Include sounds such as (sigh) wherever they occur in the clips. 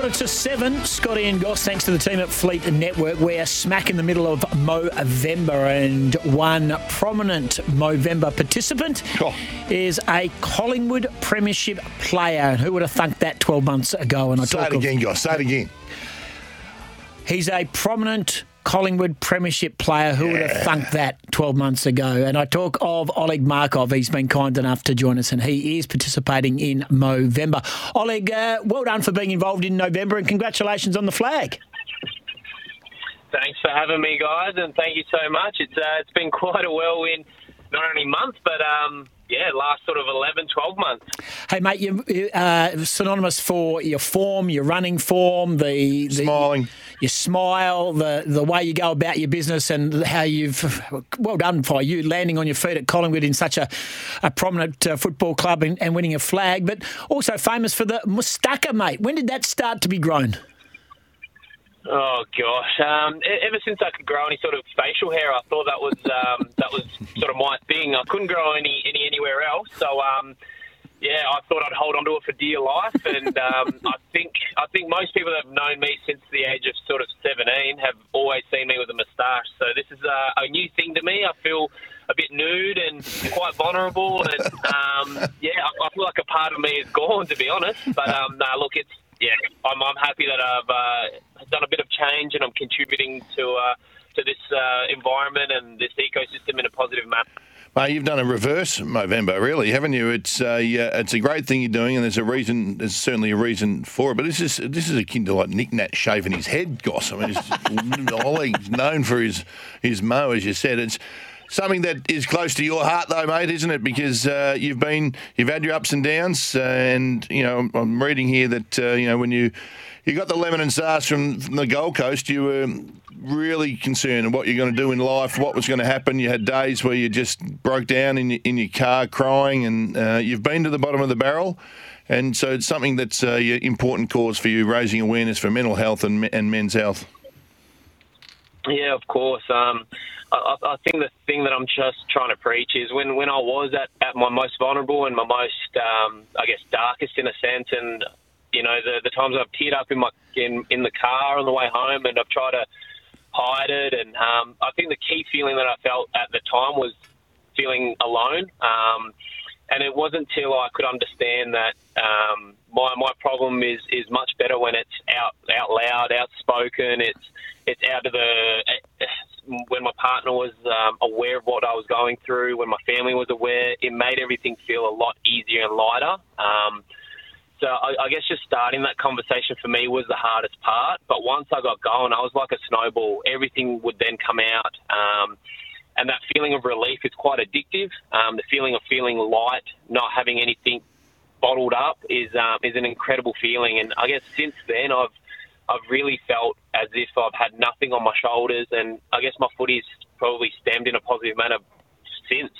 Quarter to seven, Scotty and Goss, thanks to the team at Fleet Network. We're smack in the middle of Movember, and one prominent Movember participant Oh. is a Collingwood Premiership player. Who would have thunk that 12 months ago? And I Say talk it of, again, guys. Say it again. he's a prominent Collingwood Premiership player. Who would have thunk that 12 months ago? And I talk of Oleg Markov. He's been kind enough to join us, and he is participating in Movember. Oleg, uh, well done for being involved in Movember, and congratulations on the flag. Thanks for having me, guys, and thank you so much. It's uh, it's been (laughs) quite a whirlwind, not only month, but um, yeah, last sort of 11, 12 months. Hey, mate, you're uh, synonymous for your form, your running form, the, the Smiling. Your smile, the the way you go about your business, and how you've well done for you landing on your feet at Collingwood in such a, a prominent uh, football club and, and winning a flag, but also famous for the mustaka, mate. When did that start to be grown? Oh gosh! Um, ever since I could grow any sort of facial hair, I thought that was um, that was sort of my thing. I couldn't grow any any anywhere else, so um, yeah, I thought I'd hold on to it for dear life. And um, (laughs) I think I think most people that have known me since the age of sort of seventeen have always seen me with a moustache. So this is a, a new thing to me. I feel a bit nude and quite vulnerable, and um, yeah, I, I feel like a part of me is gone, to be honest. But um, no, look, it's yeah, I'm, I'm happy that I've uh, done a bit of change and I'm contributing to uh, to this uh, environment and this ecosystem in a positive manner. Mate, you've done a reverse Movember, really, haven't you? It's a uh, it's a great thing you're doing, and there's a reason. There's certainly a reason for it. But this is this is akin to like Nic Nat shaving his head, Goss. I mean, it's, (laughs) Oleg's known for his his mo, as you said. It's something that is close to your heart, though, mate, isn't it? Because uh, you've been you've had your ups and downs, and you know I'm- I'm reading here that uh, you know when you you got the lemon and sauce from, from the Gold Coast, you were really concerned what you're going to do in life, what was going to happen. You had days where you just broke down in your, in your car crying, and uh, you've been to the bottom of the barrel. And so it's something that's uh, an important cause for you, raising awareness for mental health and, and men's health. Yeah, of course. Um, I, I I think the thing that I'm just trying to preach is when, when I was at, at my most vulnerable and my most, um, I guess, darkest in a sense, and you know the the times I've teared up in my in in the car on the way home, and I've tried to hide it, and um, I think the key feeling that I felt at the time was feeling alone. Um, and it wasn't until I could understand that um, my my problem is is much better when it's out out loud, outspoken. It's it's out of the when my partner was um, aware of what I was going through, when my family was aware, it made everything feel a lot easier and lighter. Um, so I, I guess just starting that conversation for me was the hardest part. But once I got going, I was like a snowball. Everything would then come out. Um, and that feeling of relief is quite addictive. Um, the feeling of feeling light, not having anything bottled up, is um, is an incredible feeling. And I guess since then, I've I've really felt as if I've had nothing on my shoulders, and I guess my footy's probably stemmed in a positive manner since.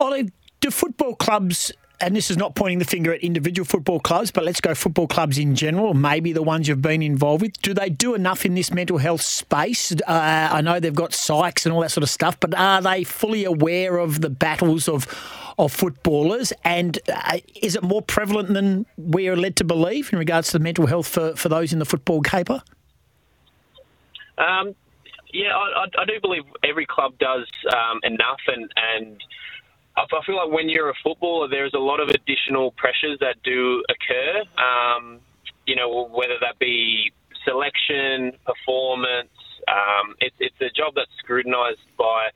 Ollie, do football clubs, and this is not pointing the finger at individual football clubs, but let's go football clubs in general, maybe the ones you've been involved with, do they do enough in this mental health space? Uh, I know they've got psychs and all that sort of stuff, but are they fully aware of the battles of of footballers? And uh, is it more prevalent than we are led to believe in regards to the mental health for, for those in the football caper? Um, yeah, I, I, do believe every club does um, enough, and and I, feel like when you're a footballer, there's a lot of additional pressures that do occur. Um, you know, whether that be selection, performance. Um, it, it's a job that's scrutinised by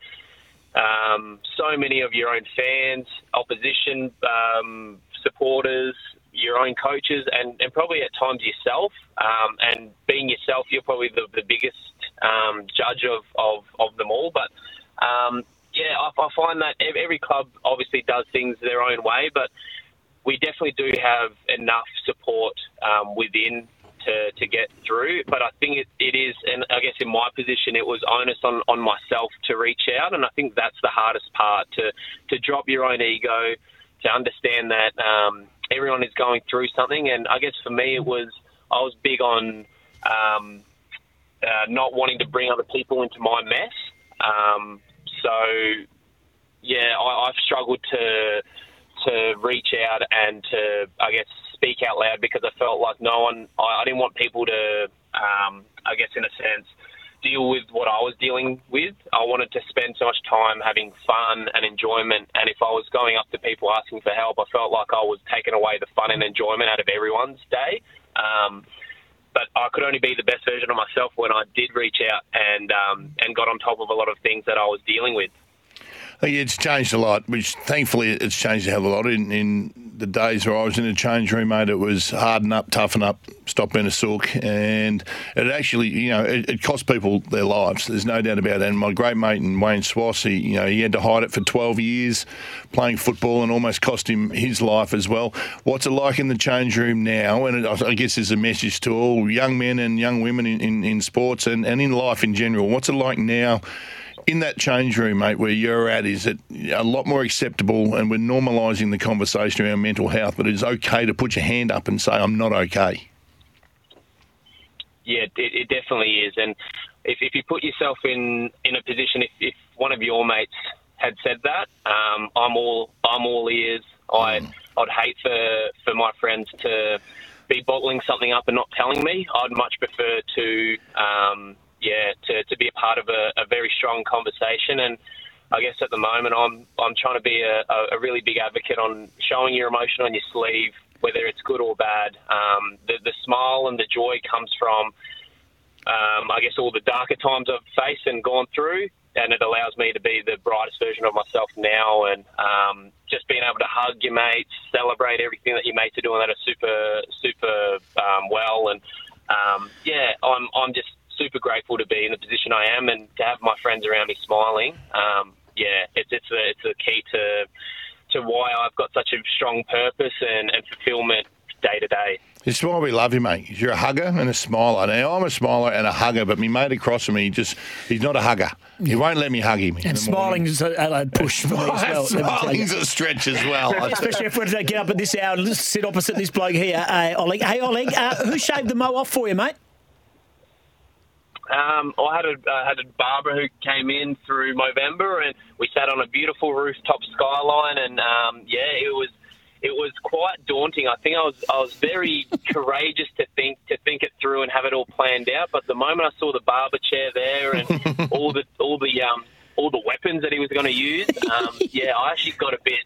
um, so many of your own fans, opposition um, supporters, your own coaches, and, and probably at times yourself. Um, and being yourself, you're probably the, the biggest um, judge of, of, of them all. But um, yeah, I, I find that every club obviously does things their own way, but we definitely do have enough support um, within to, to get through. But I think it, it is, and I guess in my position, it was onus on, on myself to reach out, and I think that's the hardest part to to drop your own ego, to understand that um, everyone is going through something. And I guess for me, it was I was big on um, uh, not wanting to bring other people into my mess. Um, so yeah, I, I've struggled to to reach out and to, I guess, speak out loud because I felt like no one, I, I didn't want people to, um, I guess, in a sense, deal with what I was dealing with. I wanted to spend so much time having fun and enjoyment. And if I was going up to people asking for help, I felt like I was taking away the fun and enjoyment out of everyone's day. Um, but I could only be the best version of myself when I did reach out and um, and got on top of a lot of things that I was dealing with. It's changed a lot, which thankfully it's changed a hell of a lot. In, in the days where I was in the change room, mate, it was harden up, toughen up, stop being a sook. And it actually, you know, it, it cost people their lives. There's no doubt about it. And my great mate and Wayne Schwass, he, you know, he had to hide it for 12 years playing football and almost cost him his life as well. What's it like in the change room now? And it, I guess there's a message to all young men and young women in, in, in sports and, and in life in general. What's it like now? In that change room, mate, where you're at, is it a lot more acceptable and we're normalising the conversation around mental health, but it's okay to put your hand up and say, I'm not okay? Yeah, it, it definitely is. And if, if you put yourself in, in a position, if, if one of your mates had said that, um, I'm all I'm all ears. I mm. I'd hate for for my friends to be bottling something up and not telling me. I'd much prefer to um, to, be a part of a, a very strong conversation. And I guess at the moment, I'm I'm trying to be a, a really big advocate on showing your emotion on your sleeve, whether it's good or bad. Um, the the smile and the joy comes from, um, I guess, all the darker times I've faced and gone through, and it allows me to be the brightest version of myself now. And um, just being able to hug your mates, celebrate everything that your mates are doing that are super super um, well, and um, yeah, I'm I'm just super grateful to be in the position I am and to have my friends around me smiling. Um, yeah, it's it's a, it's a key to to why I've got such a strong purpose and, and fulfillment day to day. It's why we love you, mate. You're a hugger and a smiler. Now, I'm a smiler and a hugger, but my mate across from me, just he's not a hugger. He won't let me hug him. And smiling's a, a push for me as (laughs) well. Smiling's a stretch as well. Especially if we're to get up at this hour and sit opposite this bloke here, uh, Oleg. Hey, Oleg, uh, who shaved the mo off for you, mate? Um, I had a uh, had a barber who came in through November, and we sat on a beautiful rooftop skyline, and um, yeah, it was it was quite daunting. I think I was I was very (laughs) courageous to think to think it through and have it all planned out. But the moment I saw the barber chair there and (laughs) all the all the um, all the weapons that he was going to use, um, yeah, I actually got a bit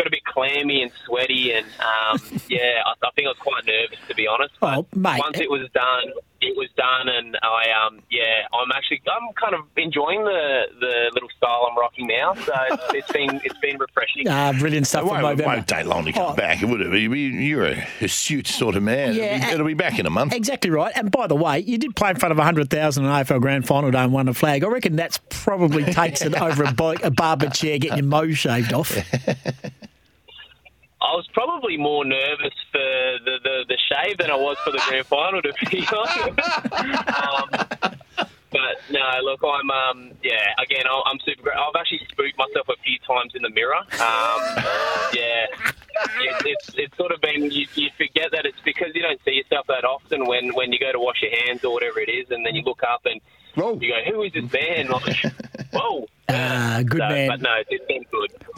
got a bit clammy and sweaty, and um, (laughs) yeah, I, I, think I was quite nervous to be honest. But oh, mate. once it was done, it was done, and I um yeah, I'm actually I'm kind of enjoying the the little style I'm rocking now. So (laughs) it's been it's been refreshing. Ah, brilliant stuff. It won't, it won't take long to come oh. back, would it? You're a astute sort of man. Yeah, it'll be, it'll be, back in a month. Exactly right. And by the way, you did play in front of hundred thousand in AFL Grand Final day and won a flag. I reckon that's probably takes it (laughs) over a, a barber chair getting your mo shaved off. I was probably more nervous for the, the, the shave than I was for the grand final, to be honest. um, but no, look, I'm um, yeah. Again, I'm super. Great. I've actually spooked myself a few times in the mirror. Um, yeah, it, it's it's sort of been you, you forget that it's because you don't see yourself that often when when you go to wash your hands or whatever it is, and then you look up and Whoa. you go, "Who is this man?" Like, whoa. Ah, good so, man. But no, it's been good.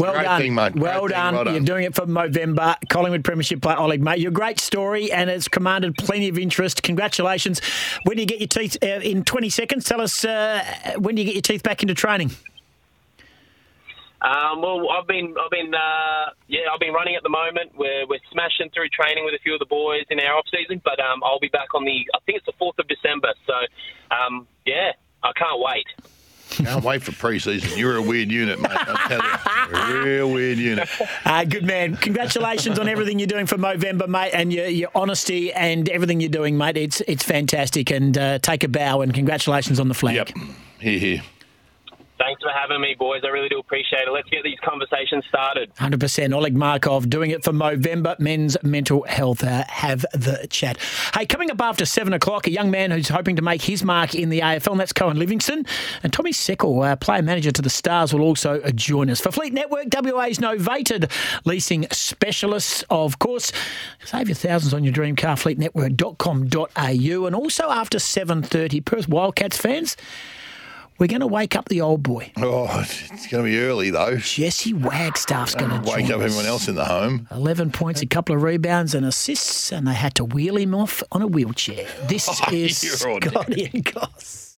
Well Great done. Thing, mate. Well, done. well done. You're doing it for Movember. Collingwood Premiership player, Oleg, mate. You're a great story and it's commanded plenty of interest. Congratulations. When do you get your teeth uh, in 20 seconds? Tell us uh, when do you get your teeth back into training? Um, well, I've been, I've been, uh, yeah, I've been running at the moment. We're, we're smashing through training with a few of the boys in our off season, but um, I'll be back on the, I think it's the fourth of December. So, um, yeah, I can't wait. Can't wait for pre-season. You're a weird unit, mate. I tell you, a real weird unit. Uh, good man. Congratulations on everything you're doing for Movember, mate, and your, your honesty and everything you're doing, mate. It's it's fantastic. And uh, take a bow and congratulations on the flag. Yep. Here, here. Thanks for having me, boys. I really do appreciate it. Let's get these conversations started. 100%. Oleg Markov doing it for Movember Men's Mental Health. Uh, have the chat. Hey, coming up after 7 o'clock, a young man who's hoping to make his mark in the AFL, and that's Cohen Livingstone. And Tommy Seckle, uh, player manager to the Stars, will also join us. For Fleet Network, WA's novated leasing specialists, of course. Save your thousands on your dream car, fleetnetwork.com.au. And also after 7.30, Perth Wildcats fans We're going to wake up the old boy. Oh, it's going to be early though. Jesse Wagstaff's going to Wake up everyone else in the home. 11 points, a couple of rebounds and assists, and they had to wheel him off on a wheelchair. This (laughs) oh, is You're on. Scotty and Goss.